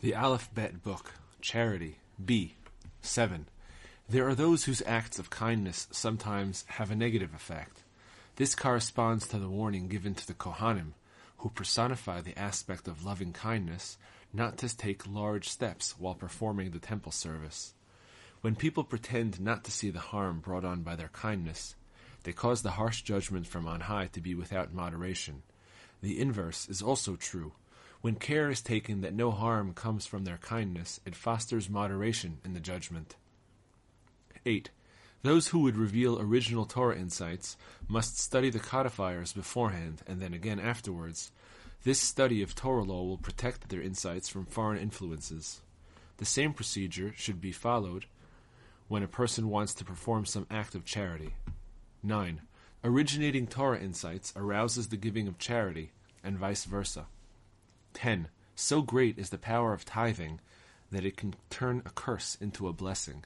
The Aleph Bet Book, Charity, B. 7. There are those whose acts of kindness sometimes have a negative effect. This corresponds to the warning given to the Kohanim, who personify the aspect of loving kindness, not to take large steps while performing the temple service. When people pretend not to see the harm brought on by their kindness, they cause the harsh judgment from on high to be without moderation. The inverse is also true. When care is taken that no harm comes from their kindness, it fosters moderation in the judgment. 8. Those who would reveal original Torah insights must study the codifiers beforehand and then again afterwards. This study of Torah law will protect their insights from foreign influences. The same procedure should be followed when a person wants to perform some act of charity. 9. Originating Torah insights arouses the giving of charity, and vice versa. 10. So great is the power of tithing that it can turn a curse into a blessing.